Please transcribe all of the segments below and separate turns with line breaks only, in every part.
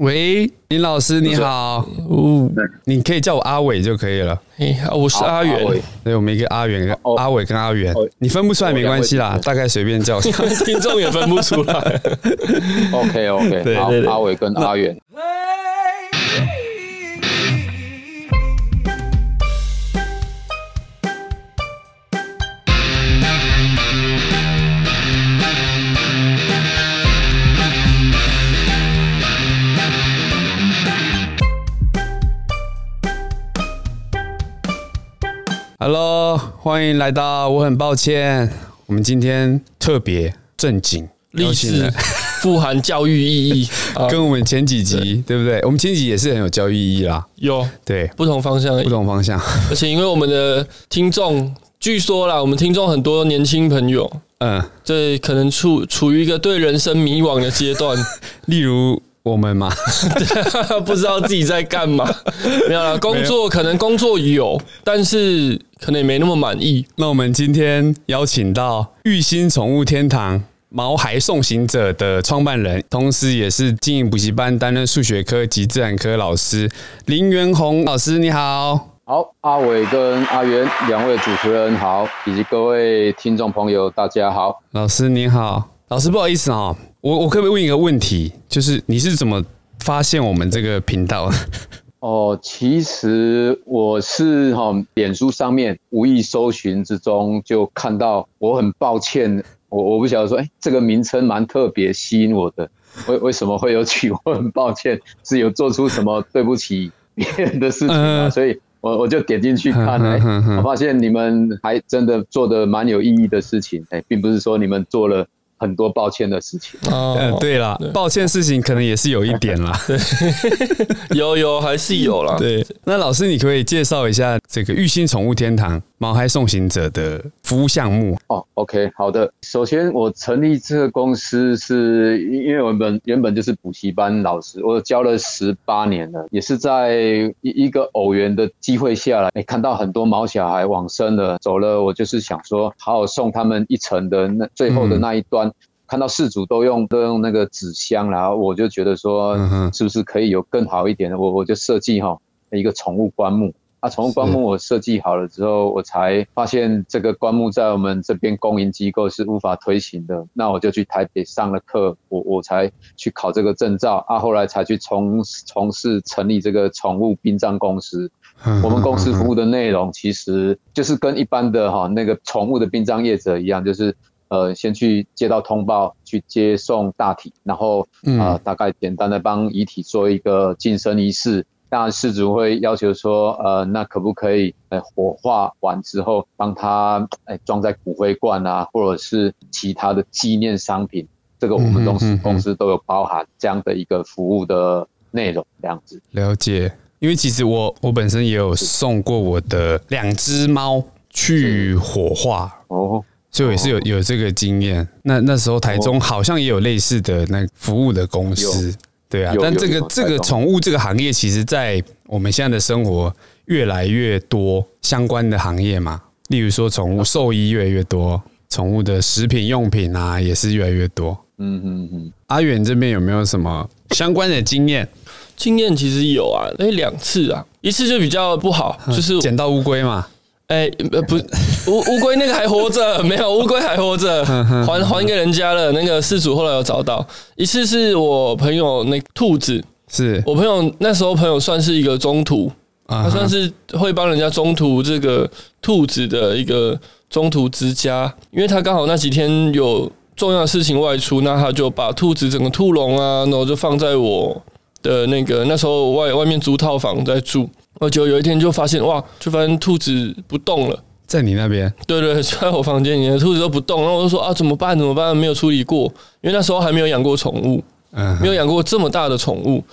喂，林老师你好，哦，你可以叫我阿伟就可以了。
哎，我是阿远，
对，我们一个阿远，阿伟跟阿远，你分不出来没关系啦，大概随便叫，
听众也分不出来。
OK OK，好，阿伟跟阿元。
Hello，欢迎来到。我很抱歉，我们今天特别正经、
励志、富含教育意义，
跟我们前几集对，对不对？我们前几集也是很有教育意义啦。
有
对
不同方向，
不同方向。
而且因为我们的听众，据说啦，我们听众很多年轻朋友，嗯，对，可能处处于一个对人生迷惘的阶段，
例如。我们嘛，
不知道自己在干嘛，没有啦，工作可能工作有，但是可能也没那么满意。
那我们今天邀请到育新宠物天堂毛孩送行者的创办人，同时也是经营补习班、担任数学科及自然科老师林元宏老师，你好。
好，阿伟跟阿元两位主持人好，以及各位听众朋友，大家好。
老师你好，老师不好意思哦。我我可不可以问一个问题？就是你是怎么发现我们这个频道的？
哦，其实我是哈，脸书上面无意搜寻之中就看到，我很抱歉，我我不晓得说，哎，这个名称蛮特别吸引我的，为为什么会有取？我很抱歉，是有做出什么对不起别人的事情吗？所以我我就点进去看，哎，我发现你们还真的做的蛮有意义的事情，哎，并不是说你们做了。很多抱歉的事情
哦，嗯，对了，抱歉事情可能也是有一点啦，对，
有有还是有啦。
对，那老师你可以介绍一下这个育新宠物天堂毛孩送行者的服务项目
哦。OK，好的。首先，我成立这个公司是因为我们原本就是补习班老师，我教了十八年了，也是在一一个偶然的机会下来，哎，看到很多毛小孩往生了，走了，我就是想说，好好送他们一程的那最后的那一端。嗯看到饲主都用都用那个纸箱，然后我就觉得说，是不是可以有更好一点的？我我就设计哈一个宠物棺木啊，宠物棺木我设计好了之后，我才发现这个棺木在我们这边公营机构是无法推行的。那我就去台北上了课，我我才去考这个证照啊，后来才去从从事成立这个宠物殡葬公司。我们公司服务的内容其实就是跟一般的哈那个宠物的殡葬业者一样，就是。呃，先去接到通报，去接送大体，然后呃，大概简单的帮遗体做一个净身仪式。当然，饲主会要求说，呃，那可不可以呃火化完之后，帮他哎装在骨灰罐啊，或者是其他的纪念商品？这个我们公司公司都有包含这样的一个服务的内容，这样子。
了解，因为其实我我本身也有送过我的两只猫去火化哦。就也是有有这个经验，那那时候台中好像也有类似的那服务的公司，对啊。但这个这个宠物这个行业，其实，在我们现在的生活越来越多相关的行业嘛，例如说宠物兽医越来越多，宠物的食品用品啊也是越来越多。嗯嗯嗯。阿远这边有没有什么相关的经验？
经验其实有啊，那两次啊，一次就比较不好，就是
捡到乌龟嘛。
哎，呃，不，乌乌龟那个还活着，没有乌龟还活着，还还给人家了。那个事主后来有找到一次，是我朋友那兔子，是我朋友那时候朋友算是一个中途，他算是会帮人家中途这个兔子的一个中途之家，因为他刚好那几天有重要的事情外出，那他就把兔子整个兔笼啊，然后就放在我的那个那时候外外面租套房在住。我就有一天就发现哇，就发现兔子不动了，
在你那边？
对对，在我房间里面，兔子都不动。然后我就说啊，怎么办？怎么办？没有处理过，因为那时候还没有养过宠物，嗯，没有养过这么大的宠物。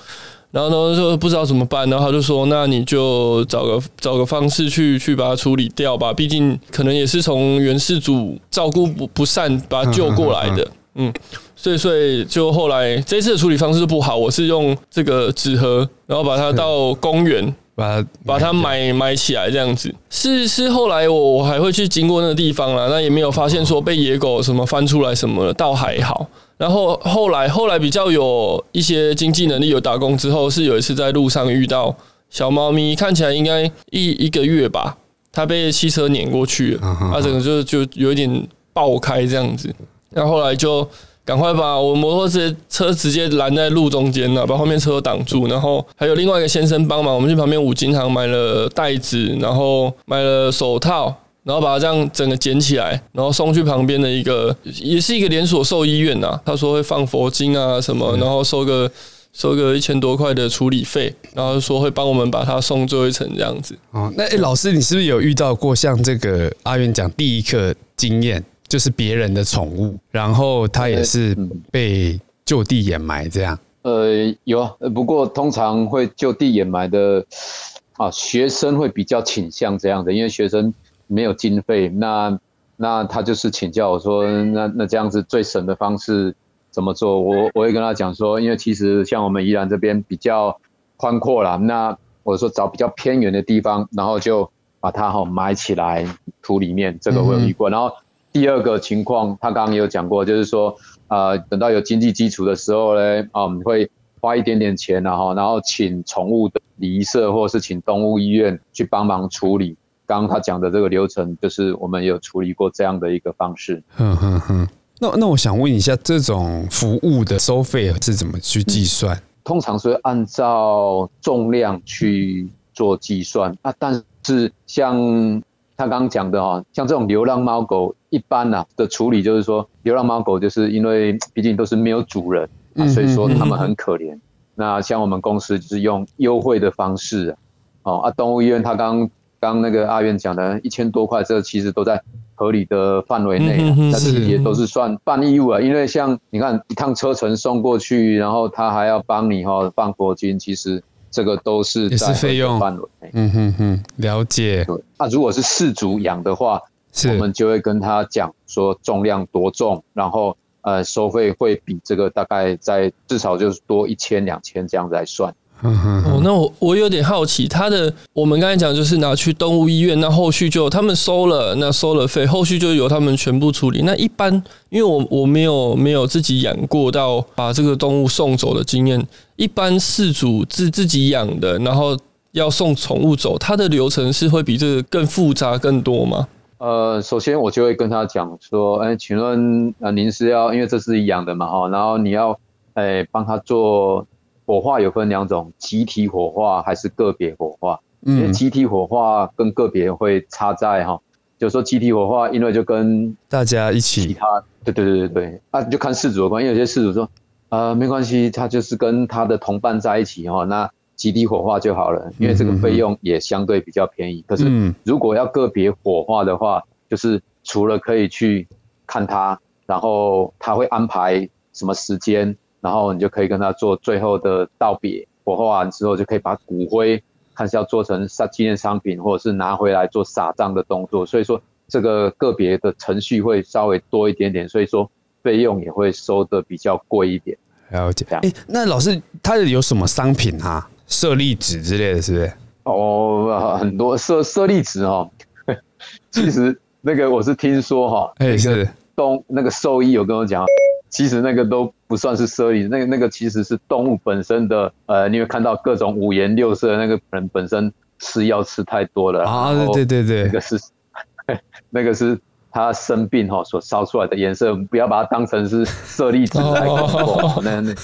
然后呢，就不知道怎么办。然后他就说，那你就找个找个方式去去把它处理掉吧。毕竟可能也是从原始主照顾不不善把它救过来的，嗯。所以，所以就后来这次的处理方式不好，我是用这个纸盒，然后把它到公园。把它把它埋埋起来这样子。是是，后来我我还会去经过那个地方啦，那也没有发现说被野狗什么翻出来什么的，倒还好。然后后来后来比较有一些经济能力，有打工之后，是有一次在路上遇到小猫咪，看起来应该一一个月吧，它被汽车碾过去了，它整个就就有一点爆开这样子。然后后来就赶快把我摩托车车直接拦在路中间了，把后面车挡住。然后还有另外一个先生帮忙，我们去旁边五金行买了袋子，然后买了手套。然后把它这样整个捡起来，然后送去旁边的一个，也是一个连锁兽医院呐。他说会放佛经啊什么，然后收个收个一千多块的处理费，然后说会帮我们把它送最后一层这样子。
哦，那诶老师，你是不是有遇到过像这个阿元讲第一课经验，就是别人的宠物，然后它也是被就地掩埋这样？
呃，有啊，不过通常会就地掩埋的啊，学生会比较倾向这样的，因为学生。没有经费，那那他就是请教我说，那那这样子最省的方式怎么做？我我会跟他讲说，因为其实像我们宜兰这边比较宽阔啦，那我说找比较偏远的地方，然后就把它哈埋起来土里面，这个我有遇过。然后第二个情况，他刚刚也有讲过，就是说呃，等到有经济基础的时候呢，啊，我们会花一点点钱，然后然后请宠物的礼仪社或是请动物医院去帮忙处理。刚刚他讲的这个流程，就是我们有处理过这样的一个方式。
哼哼哼。那那我想问一下，这种服务的收费是怎么去计算？嗯，
通常是按照重量去做计算啊。但是像他刚刚讲的哈，像这种流浪猫狗，一般呢的处理就是说，流浪猫狗就是因为毕竟都是没有主人啊，所以说他们很可怜。那像我们公司就是用优惠的方式哦啊，动物医院他刚。刚那个阿院讲的一千多块，这其实都在合理的范围内，但是也都是算半义务啊。因为像你看一趟车程送过去，然后他还要帮你哈放佛经，其实这个都是在费用范围内。
嗯哼哼，了解。
对，那如果是饲主养的话，我们就会跟他讲说重量多重，然后呃收费会比这个大概在至少就是多一千两千这样子来算。
哦，那我我有点好奇，他的我们刚才讲就是拿去动物医院，那后续就他们收了，那收了费，后续就由他们全部处理。那一般，因为我我没有没有自己养过到把这个动物送走的经验，一般饲主自自己养的，然后要送宠物走，它的流程是会比这个更复杂更多吗？
呃，首先我就会跟他讲说，哎，请问呃您是要因为这是养的嘛哈，然后你要哎帮他做。火化有分两种，集体火化还是个别火化？嗯，因为集体火化跟个别会差在哈，就是说集体火化，因为就跟
大家一起，
其他对对对对对，啊就看事主的关系，有些事主说，呃没关系，他就是跟他的同伴在一起哈，那集体火化就好了，因为这个费用也相对比较便宜。可是如果要个别火化的话，就是除了可以去看他，然后他会安排什么时间。然后你就可以跟他做最后的道别，火化完之后就可以把骨灰看是要做成纪念商品，或者是拿回来做撒葬的动作。所以说这个个别的程序会稍微多一点点，所以说费用也会收的比较贵一点。
了解。哎，那老师他有什么商品啊？舍利子之类的，是不是？
哦，很多舍舍利子哦。其实那个我是听说哈，哎是东那个兽医有跟我讲。其实那个都不算是舍利，那个那个其实是动物本身的，呃，你会看到各种五颜六色，那个人本身吃药吃太多了
啊，对对对，
那个是 那个是他生病哈所烧出来的颜色，不要把它当成是舍利子来看过，那那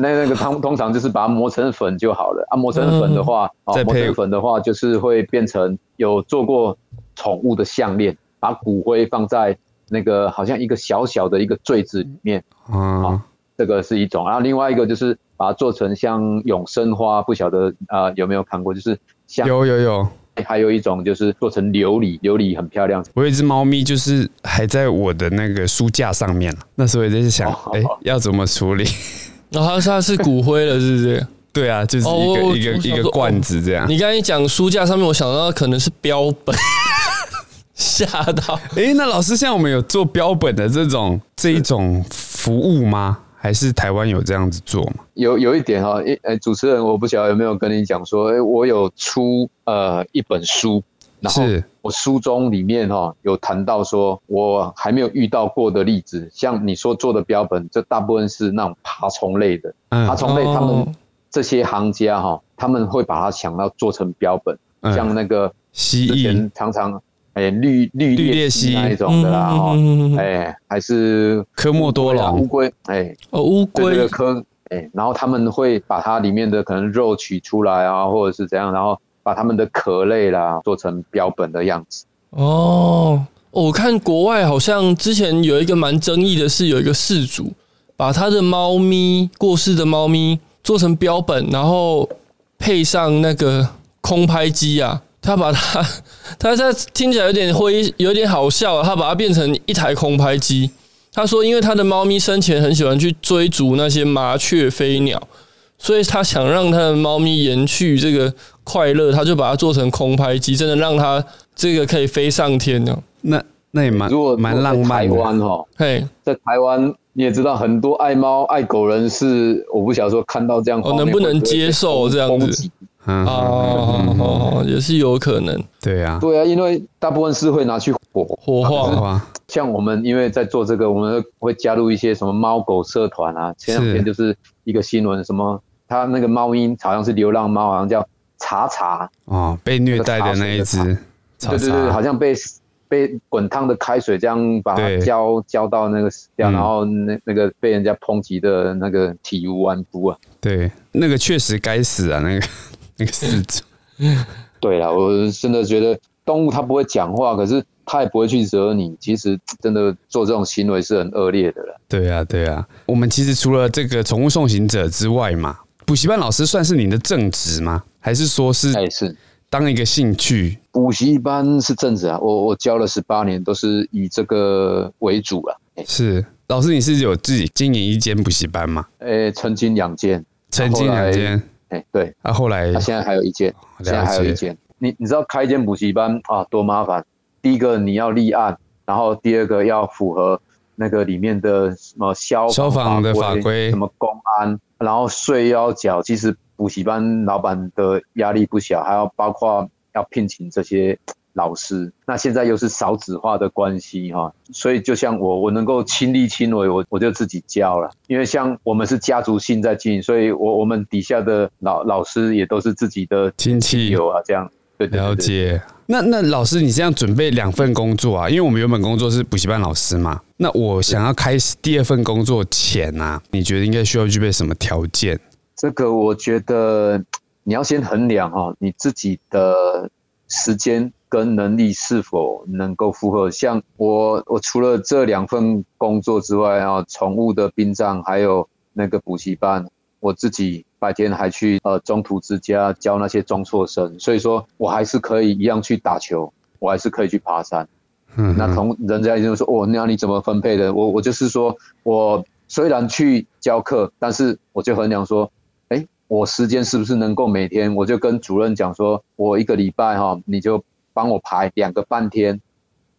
那那个通通常就是把它磨成粉就好了。啊，磨成粉的话，哦，磨成粉的话就是会变成有做过宠物的项链，把骨灰放在。那个好像一个小小的一个坠子里面，啊，这个是一种，然后另外一个就是把它做成像永生花，不晓得啊、呃、有没有看过？就是像
有有有，
还有一种就是做成琉璃，琉璃很漂亮。
我有一只猫咪，就是还在我的那个书架上面，那时候也在想，哎、哦欸，要怎么处理？
然 后它是骨灰了，是不是？
对啊，就是一个、哦、一个一个罐子这样。
你刚才讲书架上面，我想到可能是标本。吓到！
哎，那老师，像我们有做标本的这种这一种服务吗？还是台湾有这样子做吗？
有有一点哈，诶、欸，主持人，我不晓得有没有跟你讲说，诶、欸，我有出呃一本书，然后我书中里面哈有谈到说，我还没有遇到过的例子，像你说做的标本，这大部分是那种爬虫类的，爬虫类他们这些行家哈，他们会把它想到做成标本，像那个
蜥蜴
常常。哎，绿绿鬣蜥那一种的啦，哈，哎，还是
科莫多龙
乌龟，哎，
哦，乌龟
的科，哎，然后他们会把它里面的可能肉取出来啊，或者是怎样，然后把它们的壳类啦做成标本的样子。
哦，我看国外好像之前有一个蛮争议的是，有一个事主把他的猫咪过世的猫咪做成标本，然后配上那个空拍机啊。他把它，他他听起来有点灰，有点好笑啊。他把它变成一台空拍机。他说，因为他的猫咪生前很喜欢去追逐那些麻雀、飞鸟，所以他想让他的猫咪延续这个快乐，他就把它做成空拍机，真的让它这个可以飞上天呢。
那那也蛮，
如果
蛮浪漫的。
台湾哈，
嘿，
在台湾你也知道，很多爱猫爱狗人士，我不晓得说看到这样，
我能不能接受这样子？哦，也是有可能。
对啊，
对啊，因为大部分是会拿去火
火化。
像我们因为在做这个，我们会加入一些什么猫狗社团啊。前两天就是一个新闻，什么他那个猫鹰好像是流浪猫，好像叫查查
哦，被虐待的那一只。
对对对，好像被被滚烫的开水这样把它浇浇到那个死掉，然后那那个被人家抨击的那个体无完肤啊。
对，那个确实该死啊，那个。那个饲主，
对啊，我真的觉得动物它不会讲话，可是它也不会去惹你。其实真的做这种行为是很恶劣的了。
对啊，对啊。我们其实除了这个宠物送行者之外嘛，补习班老师算是你的正职吗？还是说是是当一个兴趣？
补习班是正职啊，我我教了十八年，都是以这个为主了。
是老师，你是有自己经营一间补习班吗？
诶，曾经两间，
曾经两间。
哎，对，
啊，后来，
现在还有一间，现在还有一间。你你知道开一间补习班啊，多麻烦。第一个你要立案，然后第二个要符合那个里面的什么消
消防的法规，
什么公安，然后税要缴。其实补习班老板的压力不小，还要包括要聘请这些。老师，那现在又是少子化的关系哈，所以就像我，我能够亲力亲为，我我就自己教了。因为像我们是家族性在经营，所以我我们底下的老老师也都是自己的亲戚友啊，这样。对，对，对，对，
了解。那那老师，你这样准备两份工作啊？因为我们原本工作是补习班老师嘛。那我想要开始第二份工作前啊，你觉得应该需要具备什么条件？
这个我觉得你要先衡量哈，你自己的时间。跟能力是否能够符合？像我，我除了这两份工作之外啊，宠物的殡葬，还有那个补习班，我自己白天还去呃中途之家教那些中辍生，所以说我还是可以一样去打球，我还是可以去爬山。嗯，那同人家就说哦，那你怎么分配的？我我就是说我虽然去教课，但是我就衡量说，我时间是不是能够每天？我就跟主任讲说，我一个礼拜哈，你就。帮我排两个半天，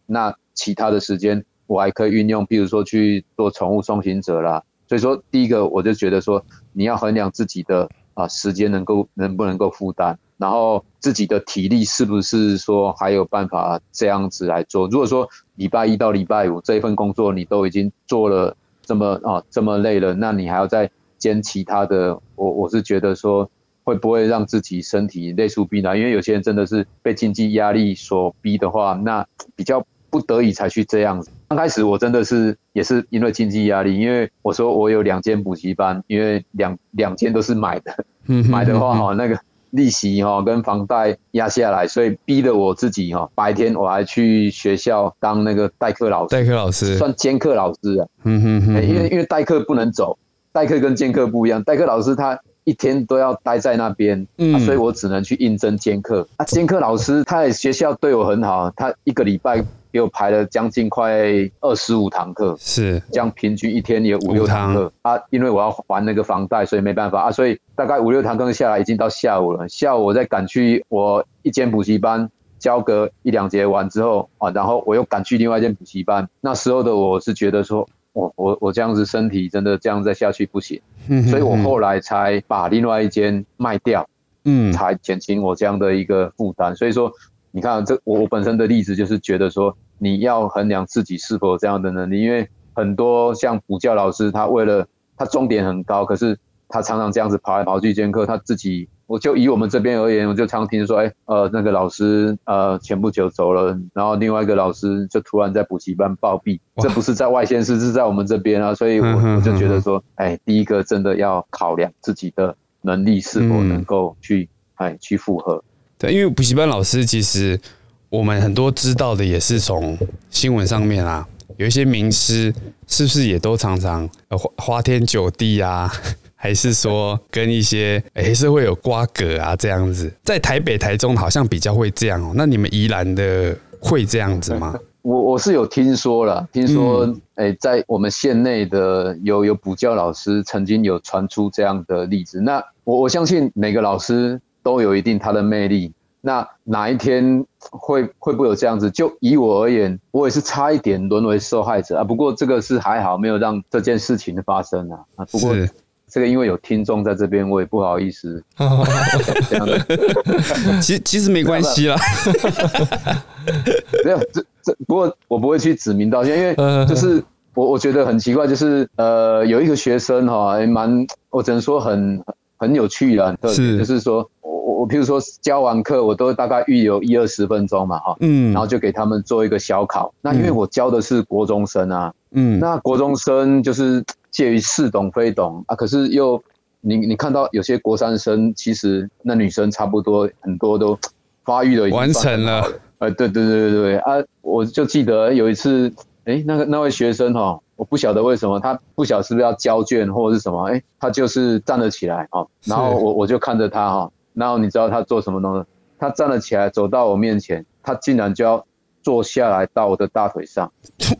那其他的时间我还可以运用，比如说去做宠物送行者啦。所以说，第一个我就觉得说，你要衡量自己的啊时间能够能不能够负担，然后自己的体力是不是说还有办法这样子来做。如果说礼拜一到礼拜五这一份工作你都已经做了这么啊这么累了，那你还要再兼其他的，我我是觉得说。会不会让自己身体累出病来？因为有些人真的是被经济压力所逼的话，那比较不得已才去这样子。刚开始我真的是也是因为经济压力，因为我说我有两间补习班，因为两两间都是买的，买的话哈，那个利息哈跟房贷压下来，所以逼得我自己哈白天我还去学校当那个代课老师，
代课老师
算兼课老师啊，嗯哼哼，因为因为代课不能走，代课跟兼课不一样，代课老师他。一天都要待在那边，嗯、啊，所以我只能去应征兼课。啊，兼课老师他在学校对我很好，他一个礼拜给我排了将近快二十五堂课，
是
这样平均一天也有五六堂课啊。因为我要还那个房贷，所以没办法啊。所以大概五六堂课下来，已经到下午了。下午我再赶去我一间补习班交个一两节完之后啊，然后我又赶去另外一间补习班。那时候的我是觉得说，我我我这样子身体真的这样再下去不行，嗯，所以我后来才把另外一间卖掉，嗯，才减轻我这样的一个负担。所以说，你看这我我本身的例子就是觉得说，你要衡量自己是否有这样的能力，因为很多像补教老师，他为了他终点很高，可是他常常这样子跑来跑去兼课，他自己。我就以我们这边而言，我就常听说，哎，呃，那个老师呃前不久走了，然后另外一个老师就突然在补习班暴毙，这不是在外县市，是在我们这边啊，所以我我就觉得说，哎，第一个真的要考量自己的能力是否能够去哎去负荷。
对，因为补习班老师其实我们很多知道的也是从新闻上面啊，有一些名师是不是也都常常花花天酒地啊？还是说跟一些黑社会有瓜葛啊，这样子，在台北、台中好像比较会这样哦。那你们宜兰的会这样子吗？
我我是有听说了，听说诶，在我们县内的有有补教老师曾经有传出这样的例子。那我我相信每个老师都有一定他的魅力。那哪一天会会不会有这样子？就以我而言，我也是差一点沦为受害者啊。不过这个是还好，没有让这件事情发生啊。啊，不过。这个因为有听众在这边，我也不好意思。这样的，
其实其实没关系啦。
没有这这，不过我不会去指名道姓，因为就是我我觉得很奇怪，就是呃有一个学生哈，还蛮我只能说很很有趣啦，是就是说我我譬如说教完课，我都大概预留一二十分钟嘛哈，嗯，然后就给他们做一个小考。那因为我教的是国中生啊，嗯，那国中生就是。介于似懂非懂。啊，可是又你你看到有些国三生，其实那女生差不多很多都发育了，
完成了。
呃，对对对对对。啊，我就记得有一次，哎，那个那位学生哈，我不晓得为什么他不晓得是不是要交卷或者是什么，哎，他就是站了起来啊，然后我我就看着他哈，然后你知道他做什么东西？他站了起来，走到我面前，他竟然就要坐下来到我的大腿上，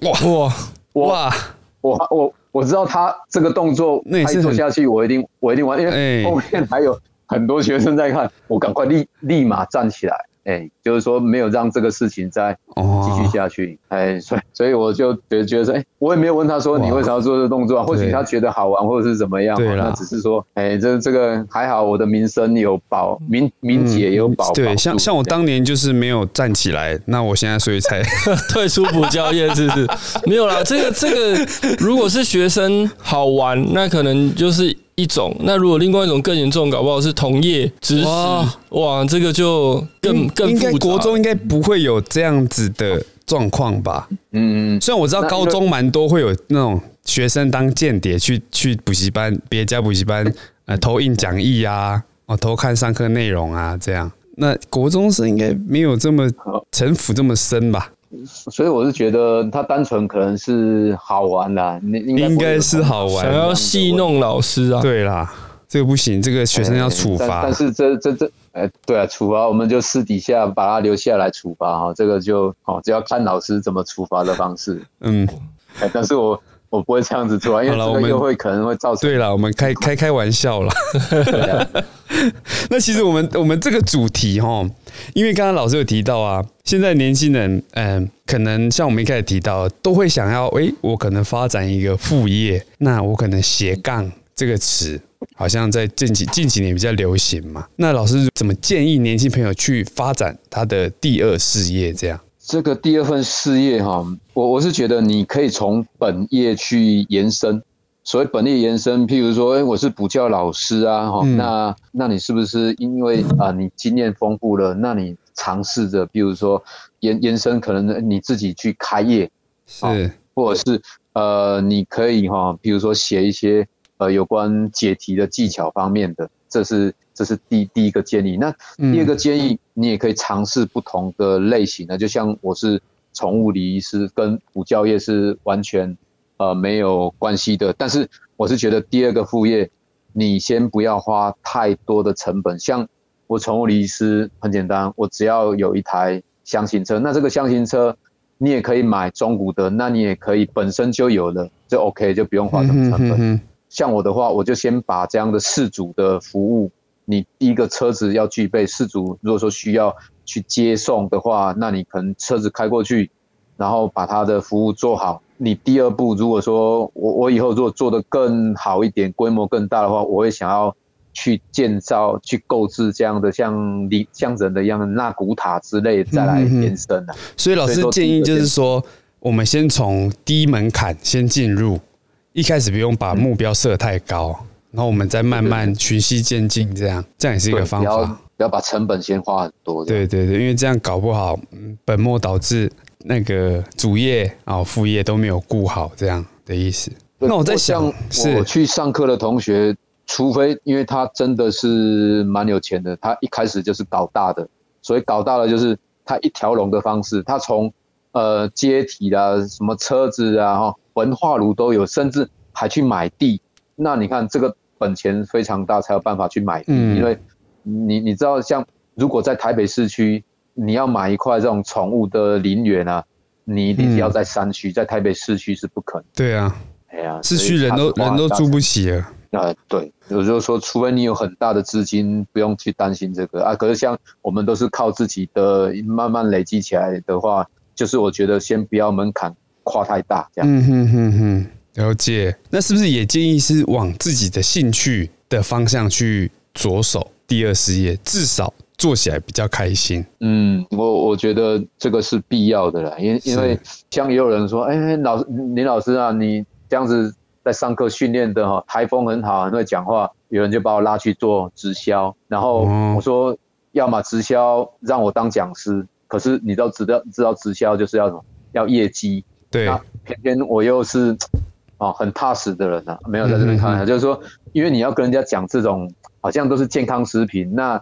哇哇。哇，我我。我知道他这个动作，那一做下去，我一定我一定完，因为后面还有很多学生在看，我赶快立立马站起来。哎、欸，就是说没有让这个事情再继续下去，哎、哦，所以所以我就觉得觉得说，哎、欸，我也没有问他说你为啥要做这个动作啊？或许他觉得好玩，或者是怎么样，对啦，那只是说，哎、欸，这这个还好，我的名声有保，名名节也有保。
对，像像我当年就是没有站起来，那我现在所以才 退出补教业，是不是？没有啦，这个这个，如果是学生好玩，那可能就是。一种，那如果另外一种更严重，搞不好是同业指使，哇，这个就更更。应该国中应该不会有这样子的状况吧？嗯嗯。虽然我知道高中蛮多会有那种学生当间谍去去补习班、别家补习班呃偷印讲义啊，哦偷看上课内容啊这样。那国中生应该没有这么城府这么深吧？
所以我是觉得他单纯可能是好玩啦，
应该是好玩，想要戏弄老师啊。对啦，这个不行，这个学生要处罚。
但是这这这，哎，对啊，处罚我们就私底下把他留下来处罚哈，这个就哦，只要看老师怎么处罚的方式。嗯，哎，但是我我不会这样子做，因为这个又会可能会造成。
对了，我们开开开玩笑了。那其实我们我们这个主题哈，因为刚刚老师有提到啊，现在年轻人嗯，可能像我们一开始提到，都会想要诶，我可能发展一个副业，那我可能斜杠这个词，好像在近几近几年比较流行嘛。那老师怎么建议年轻朋友去发展他的第二事业？这样，
这个第二份事业哈，我我是觉得你可以从本业去延伸。所谓本业延伸，譬如说，我是补教老师啊，哈、嗯，那那你是不是因为啊，你经验丰富了，那你尝试着，比如说延延伸，可能你自己去开业，是，或者是呃，你可以哈，比如说写一些呃有关解题的技巧方面的，这是这是第第一个建议。那第二个建议，你也可以尝试不同的类型的，就像我是宠物礼仪师，跟补教业是完全。呃，没有关系的，但是我是觉得第二个副业，你先不要花太多的成本。像我宠物礼仪师很简单，我只要有一台箱型车，那这个箱型车你也可以买中古的，那你也可以本身就有的，就 OK，就不用花什么成本。像我的话，我就先把这样的饲主的服务，你第一个车子要具备，饲主如果说需要去接送的话，那你可能车子开过去，然后把他的服务做好。你第二步，如果说我我以后如果做得更好一点，规模更大的话，我会想要去建造、去购置这样的像你像人的一样的纳古塔之类，再来延伸的、啊。
所以老师建议就是说，我们先从低门槛先进入，一开始不用把目标设太高，然后我们再慢慢循序渐进，这样这样也是一个方法。
不要把成本先花很多。
对对对，因为这样搞不好，本末倒置。那个主业啊，副业都没有顾好，这样的意思。那我在想，
我去上课的同学，除非因为他真的是蛮有钱的，他一开始就是搞大的，所以搞大了就是他一条龙的方式，他从呃接体啊、什么车子啊、哈焚化炉都有，甚至还去买地。那你看这个本钱非常大，才有办法去买地，因为你你知道，像如果在台北市区。你要买一块这种宠物的林园啊，你一定要在山区，在台北市区是不可能。
对啊，哎呀，市区人都人都住不起啊。
啊，对，有时候说，除非你有很大的资金，不用去担心这个啊。可是像我们都是靠自己的慢慢累积起来的话，就是我觉得先不要门槛跨太大，这样。
嗯哼哼哼，了解。那是不是也建议是往自己的兴趣的方向去着手第二事业，至少？做起来比较开心。
嗯，我我觉得这个是必要的啦，因因为像也有人说，哎、欸，老师林老师啊，你这样子在上课训练的哈，台风很好，很会讲话，有人就把我拉去做直销，然后我说，要么直销让我当讲师，可是你都知道知道直销就是要什么，要业绩，
对，
偏偏我又是哦很踏实的人啊，没有在这边看，就是说，因为你要跟人家讲这种好像都是健康食品，那。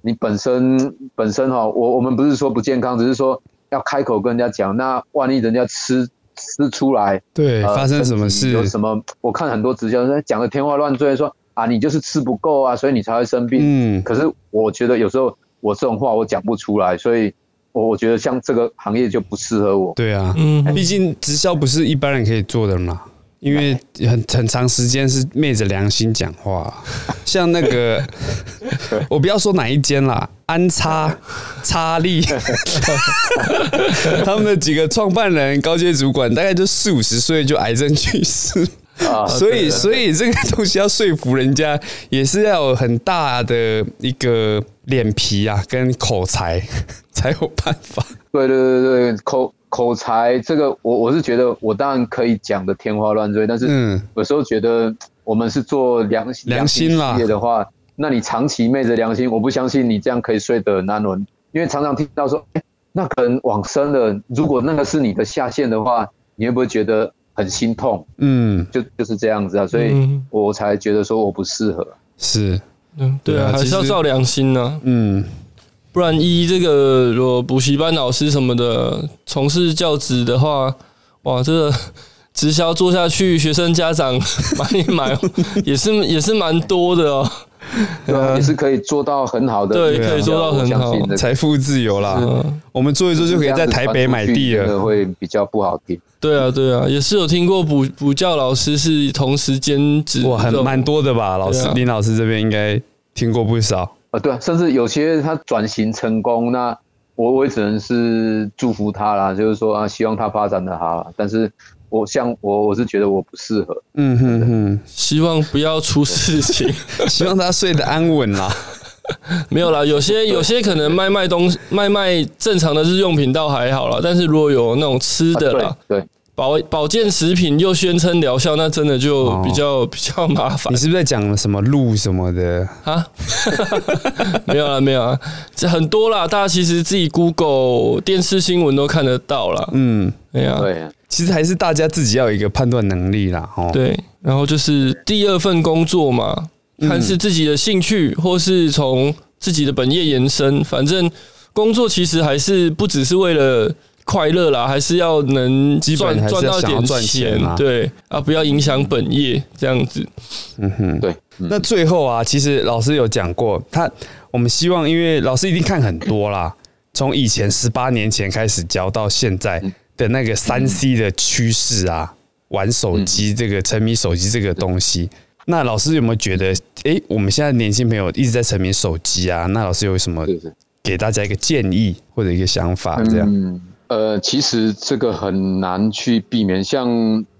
你本身本身哈，我我们不是说不健康，只是说要开口跟人家讲。那万一人家吃吃出来，
对，发生什么事？
有什么？我看很多直销人讲的天花乱坠，说啊，你就是吃不够啊，所以你才会生病。嗯，可是我觉得有时候我这种话我讲不出来，所以我我觉得像这个行业就不适合我。
对啊，嗯，毕竟直销不是一般人可以做的嘛。因为很很长时间是昧着良心讲话，像那个，我不要说哪一间啦，安插、插利，他们的几个创办人、高阶主管，大概就四五十岁就癌症去世，所以所以这个东西要说服人家，也是要有很大的一个脸皮啊，跟口才 才有办法。
对对对对，口。口才这个，我我是觉得，我当然可以讲的天花乱坠，但是有时候觉得我们是做良
良心事业
的话，那你长期昧着良心，我不相信你这样可以睡得很安稳，因为常常听到说，哎，那可能往生了，如果那个是你的下线的话，你会不会觉得很心痛？嗯，就就是这样子啊，所以我才觉得说我不适合。
是，
嗯，对啊，还是要照良心呢。嗯。不然一这个，如果补习班老师什么的从事教职的话，哇，这个直销做下去，学生家长 买一买，也是也是蛮多的哦。
对啊，也是可以做到很好的，
对，可以做到很好，
财富自由啦。我们做一做就可以在台北买地了，
会比较不好听。
对啊，对啊，也是有听过补补教老师是同时兼职，
哇，很蛮多的吧？老师林老师这边应该听过不少。
啊，对啊，甚至有些他转型成功，那我我也只能是祝福他啦，就是说啊，希望他发展的好。但是我像我我是觉得我不适合，
嗯哼哼，希望不要出事情，
希望他睡得安稳啦。
没有啦，有些有些可能卖卖东西，卖卖正常的日用品倒还好啦，但是如果有那种吃的啦，
对。
保保健食品又宣称疗效，那真的就比较、哦、比较麻烦。
你是不是在讲什么鹿什么的啊？
没有啦，没有啊，这很多啦。大家其实自己 Google 电视新闻都看得到啦。嗯，对啊，
对啊，
其实还是大家自己要有一个判断能力啦。哦，
对，然后就是第二份工作嘛，看是自己的兴趣，或是从自己的本业延伸。反正工作其实还是不只是为了。快乐啦，还是要能赚赚到点钱，对啊，不要影响本业这样子。
嗯哼，对。那最后啊，其实老师有讲过，他我们希望，因为老师一定看很多啦，从以前十八年前开始教到现在的那个三 C 的趋势啊，玩手机这个沉迷手机这个东西，那老师有没有觉得，哎，我们现在年轻朋友一直在沉迷手机啊？那老师有什么给大家一个建议或者一个想法？这样？
呃，其实这个很难去避免。像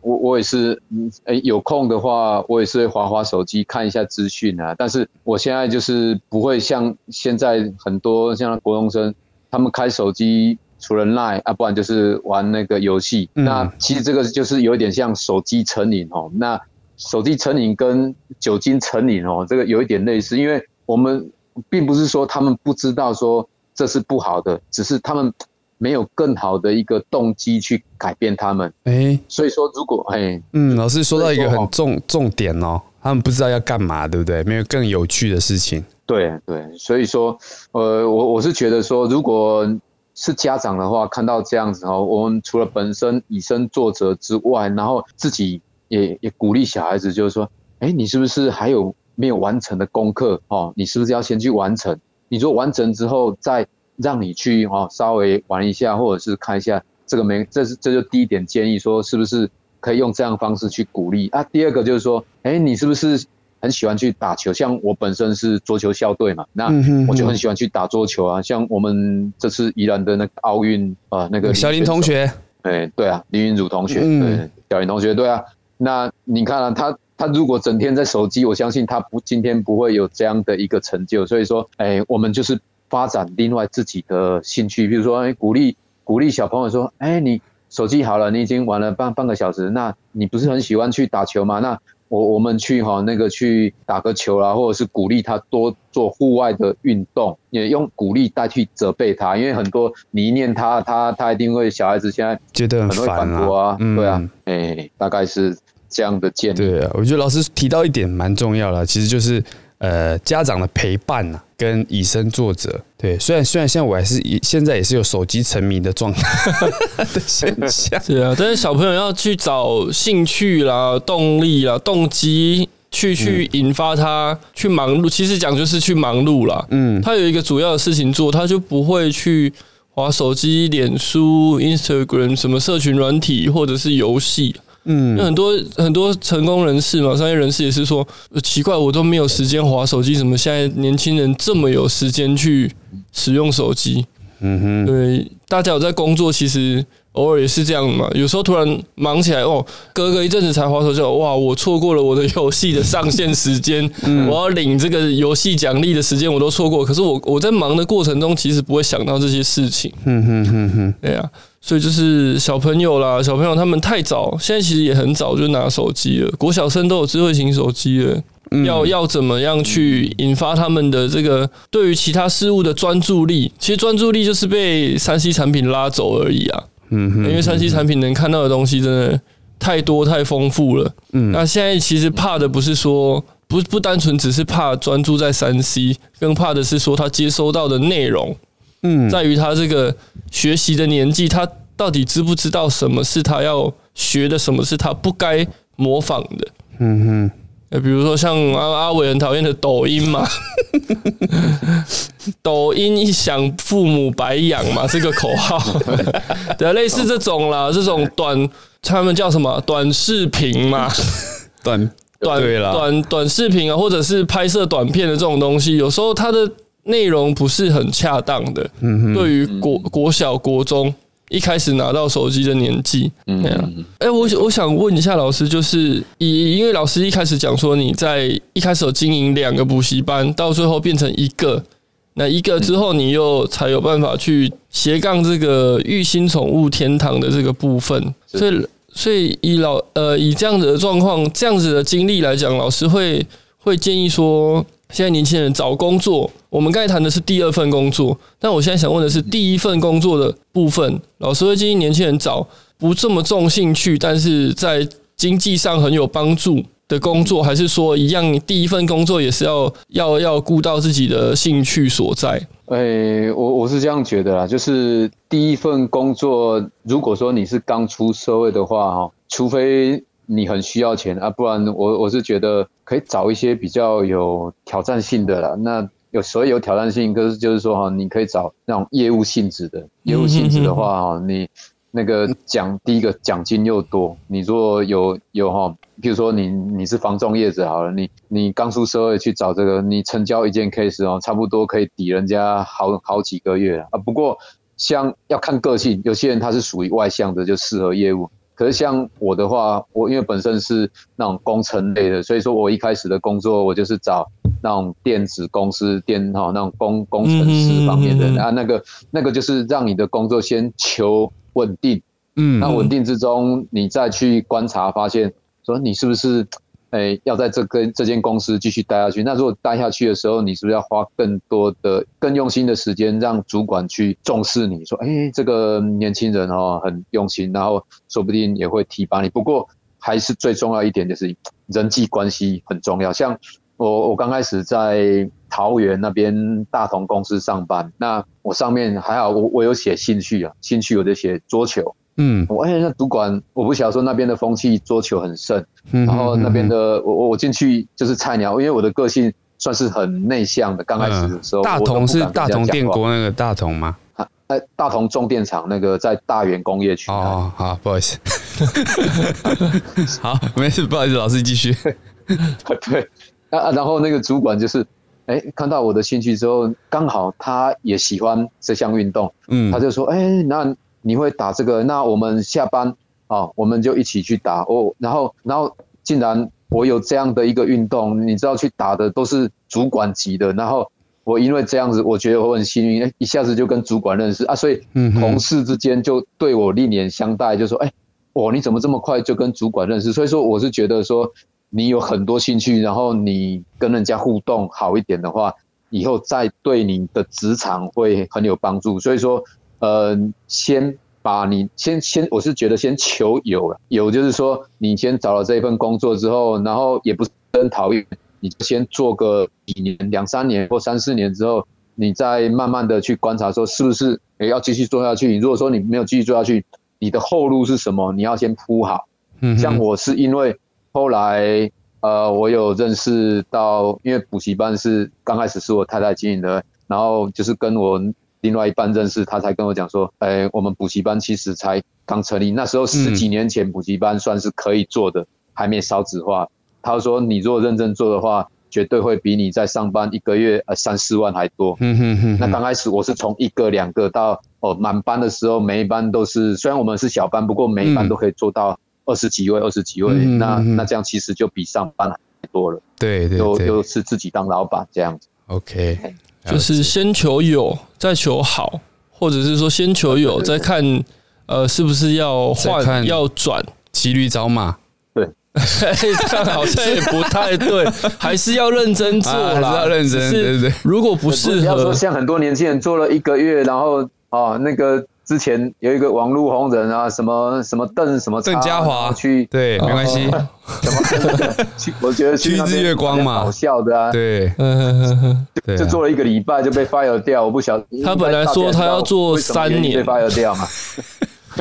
我，我也是，哎，有空的话，我也是会滑滑手机看一下资讯啊。但是我现在就是不会像现在很多像国中生，他们开手机除了 Line 啊，不然就是玩那个游戏。嗯、那其实这个就是有点像手机成瘾哦。那手机成瘾跟酒精成瘾哦，这个有一点类似，因为我们并不是说他们不知道说这是不好的，只是他们没有更好的一个动机去改变他们。哎、欸，所以说如果哎，
嗯，老师说到一个很重重点哦，他们不知道要干嘛，对不对？没有更有趣的事情。
对对，所以说，呃，我我是觉得说，如果是家长的话，看到这样子哦，我们除了本身以身作则之外，然后自己。也也鼓励小孩子，就是说，哎，你是不是还有没有完成的功课？哦，你是不是要先去完成？你说完成之后，再让你去哦，稍微玩一下，或者是看一下这个没？这是这就第一点建议，说是不是可以用这样的方式去鼓励啊？第二个就是说，哎，你是不是很喜欢去打球？像我本身是桌球校队嘛，那我就很喜欢去打桌球啊。像我们这次宜兰的那个奥运啊，那个
小林同学，
哎，对啊，林云儒同学，对，小林同学，对啊。那你看啊，他他如果整天在手机，我相信他不今天不会有这样的一个成就。所以说，哎，我们就是发展另外自己的兴趣，比如说，哎，鼓励鼓励小朋友说，哎，你手机好了，你已经玩了半半个小时，那你不是很喜欢去打球吗？那我我们去哈那个去打个球啦，或者是鼓励他多做户外的运动，也用鼓励代替责备他，因为很多你一念他，他他一定会小孩子现在
觉得很烦啊，
对啊，哎，大概是。这样的建议，
对啊，我觉得老师提到一点蛮重要的，其实就是呃家长的陪伴呐，跟以身作则。对，虽然虽然现在我还是现在也是有手机沉迷的状态的现象，
对啊，但是小朋友要去找兴趣啦、动力啦、动机，去去引发他去忙碌。其实讲就是去忙碌啦。嗯，他有一个主要的事情做，他就不会去滑手机、脸书、Instagram 什么社群软体或者是游戏。嗯，那很多很多成功人士嘛，商业人士也是说，奇怪，我都没有时间划手机，怎么现在年轻人这么有时间去使用手机？嗯哼，对，大家有在工作，其实偶尔也是这样嘛。有时候突然忙起来，哦，隔个一阵子才滑手机，哇，我错过了我的游戏的上线时间，我要领这个游戏奖励的时间我都错过。可是我我在忙的过程中，其实不会想到这些事情。嗯哼哼哼，对啊。所以就是小朋友啦，小朋友他们太早，现在其实也很早就拿手机了，国小生都有智慧型手机了。嗯、要要怎么样去引发他们的这个对于其他事物的专注力？其实专注力就是被三 C 产品拉走而已啊。嗯哼，因为三 C 产品能看到的东西真的太多太丰富了。嗯，那现在其实怕的不是说不不单纯只是怕专注在三 C，更怕的是说他接收到的内容。嗯，在于他这个学习的年纪，他到底知不知道什么是他要学的，什么是他不该模仿的？嗯哼，呃，比如说像阿阿伟很讨厌的抖音嘛，抖音一响，父母白养嘛，这个口号，对，类似这种啦，这种短，他们叫什么？短视频嘛，短短短短视频啊，或者是拍摄短片的这种东西，有时候它的。内容不是很恰当的，对于国国小国中一开始拿到手机的年纪，嗯，哎，我我想问一下老师，就是以因为老师一开始讲说你在一开始有经营两个补习班，到最后变成一个，那一个之后你又才有办法去斜杠这个育新宠物天堂的这个部分，所以所以以老呃以这样子的状况，这样子的经历来讲，老师会会建议说。现在年轻人找工作，我们刚才谈的是第二份工作，但我现在想问的是第一份工作的部分。老师会建议年轻人找不这么重兴趣，但是在经济上很有帮助的工作，还是说一样，第一份工作也是要要要顾到自己的兴趣所在？
诶，我我是这样觉得啦，就是第一份工作，如果说你是刚出社会的话，哈，除非。你很需要钱啊，不然我我是觉得可以找一些比较有挑战性的啦。那有所谓有挑战性，可是就是说哈，你可以找那种业务性质的。业务性质的话哈，你那个奖第一个奖金又多。你如果有有哈，比如说你你是房仲业者好了，你你刚出社会去找这个，你成交一件 case 哦，差不多可以抵人家好好几个月啊。不过像要看个性，有些人他是属于外向的，就适合业务。可是像我的话，我因为本身是那种工程类的，所以说我一开始的工作，我就是找那种电子公司、电哈那种工工程师方面的啊，那个那个就是让你的工作先求稳定，嗯，那稳定之中，你再去观察发现，说你是不是。哎、要在这跟这间公司继续待下去。那如果待下去的时候，你是不是要花更多的、更用心的时间，让主管去重视你？说，哎、欸，这个年轻人哦，很用心，然后说不定也会提拔你。不过，还是最重要一点就是人际关系很重要。像我，我刚开始在桃园那边大同公司上班，那我上面还好，我我有写兴趣啊，兴趣我就写桌球。嗯，我哎，那主管我不晓得说那边的风气桌球很盛，嗯、然后那边的我我我进去就是菜鸟，因为我的个性算是很内向的，刚开始的时候。
大同是大同电锅那个大同吗？
哎，大同重电厂那个在大园工业区。
哦，好，不好意思。好，没事，不好意思，老师继续。
对，啊，然后那个主管就是，哎，看到我的兴趣之后，刚好他也喜欢这项运动，嗯，他就说，哎，那。你会打这个，那我们下班啊，我们就一起去打哦。然后，然后竟然我有这样的一个运动，你知道去打的都是主管级的。然后我因为这样子，我觉得我很幸运，一下子就跟主管认识啊。所以同事之间就对我另眼相待，就说：“哎，哇，你怎么这么快就跟主管认识？”所以说，我是觉得说你有很多兴趣，然后你跟人家互动好一点的话，以后再对你的职场会很有帮助。所以说。呃，先把你先先，我是觉得先求有了，有就是说，你先找了这份工作之后，然后也不是很讨厌，你就先做个几年、两三年或三四年之后，你再慢慢的去观察，说是不是也要继续做下去。如果说你没有继续做下去，你的后路是什么？你要先铺好。嗯，像我是因为后来呃，我有认识到，因为补习班是刚开始是我太太经营的，然后就是跟我。另外一半认识他，才跟我讲说：“哎、欸，我们补习班其实才刚成立，那时候十几年前补习班算是可以做的，嗯、还没少子化。”他说：“你如果认真做的话，绝对会比你在上班一个月呃三四万还多。”嗯哼哼。那刚开始我是从一个两个到哦满班的时候，每一班都是虽然我们是小班，不过每一班都可以做到二十几位、二十几位。嗯、那那这样其实就比上班还多了。
对对对。
都都是自己当老板这样子。
OK。
就是先求有，再求好，或者是说先求有，再看，呃，是不是要换，要转，
骑驴找马。
对，
这样好像也不太对，还是要认真做啦，
是要认真。对对，
如果不适合，要
说像很多年轻人做了一个月，然后哦，那个。之前有一个网络红人啊，什么什么邓什么
邓家华。
去，
对，没关系，
什么 去？我觉得去
日月光嘛，
好笑的啊，
对，
就做了一个礼拜就被 fire 掉，我不晓得。
他本来说他要做三年。
被 fire 掉嘛。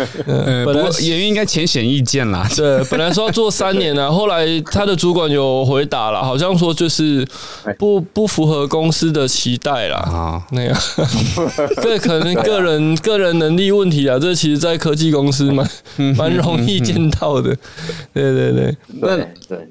呃，不过也应该浅显易见啦。
对，本来说要做三年呢，后来他的主管有回答了，好像说就是不不符合公司的期待啦。啊。那样，这可能个人个人能力问题啊。这其实，在科技公司蛮蛮容易见到的。对对对，
那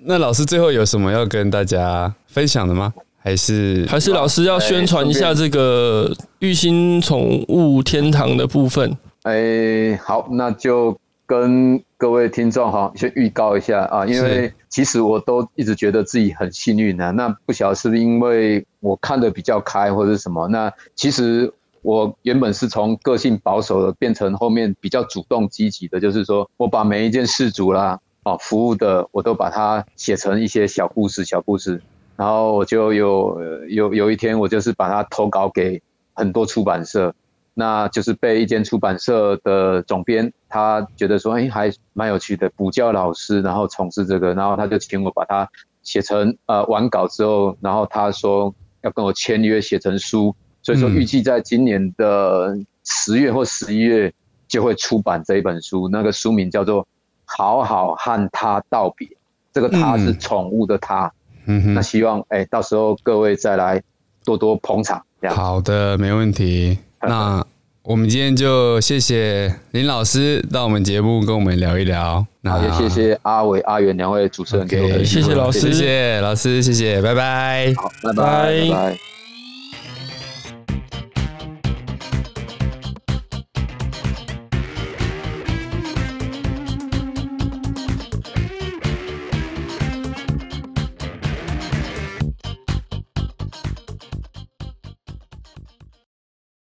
那老师最后有什么要跟大家分享的吗？还是
还是老师要宣传一下这个育欣宠物天堂的部分？
哎、欸，好，那就跟各位听众哈，先预告一下啊，因为其实我都一直觉得自己很幸运的，那不晓得是不是因为我看的比较开或者是什么？那其实我原本是从个性保守的变成后面比较主动积极的，就是说我把每一件事主啦，哦，服务的我都把它写成一些小故事，小故事，然后我就有有有一天我就是把它投稿给很多出版社。那就是被一间出版社的总编，他觉得说，哎，还蛮有趣的，补教老师，然后从事这个，然后他就请我把它写成呃完稿之后，然后他说要跟我签约写成书，所以说预计在今年的十月或十一月就会出版这一本书，那个书名叫做《好好和他道别》，这个他是宠物的他，嗯哼，那希望哎到时候各位再来多多捧场，这样。
好的，没问题。那我们今天就谢谢林老师到我们节目跟我们聊一聊。那
也谢谢阿伟、阿元两位主持人给我们，
谢谢老师，
谢谢老师，谢谢，拜拜，
好，拜拜，拜拜。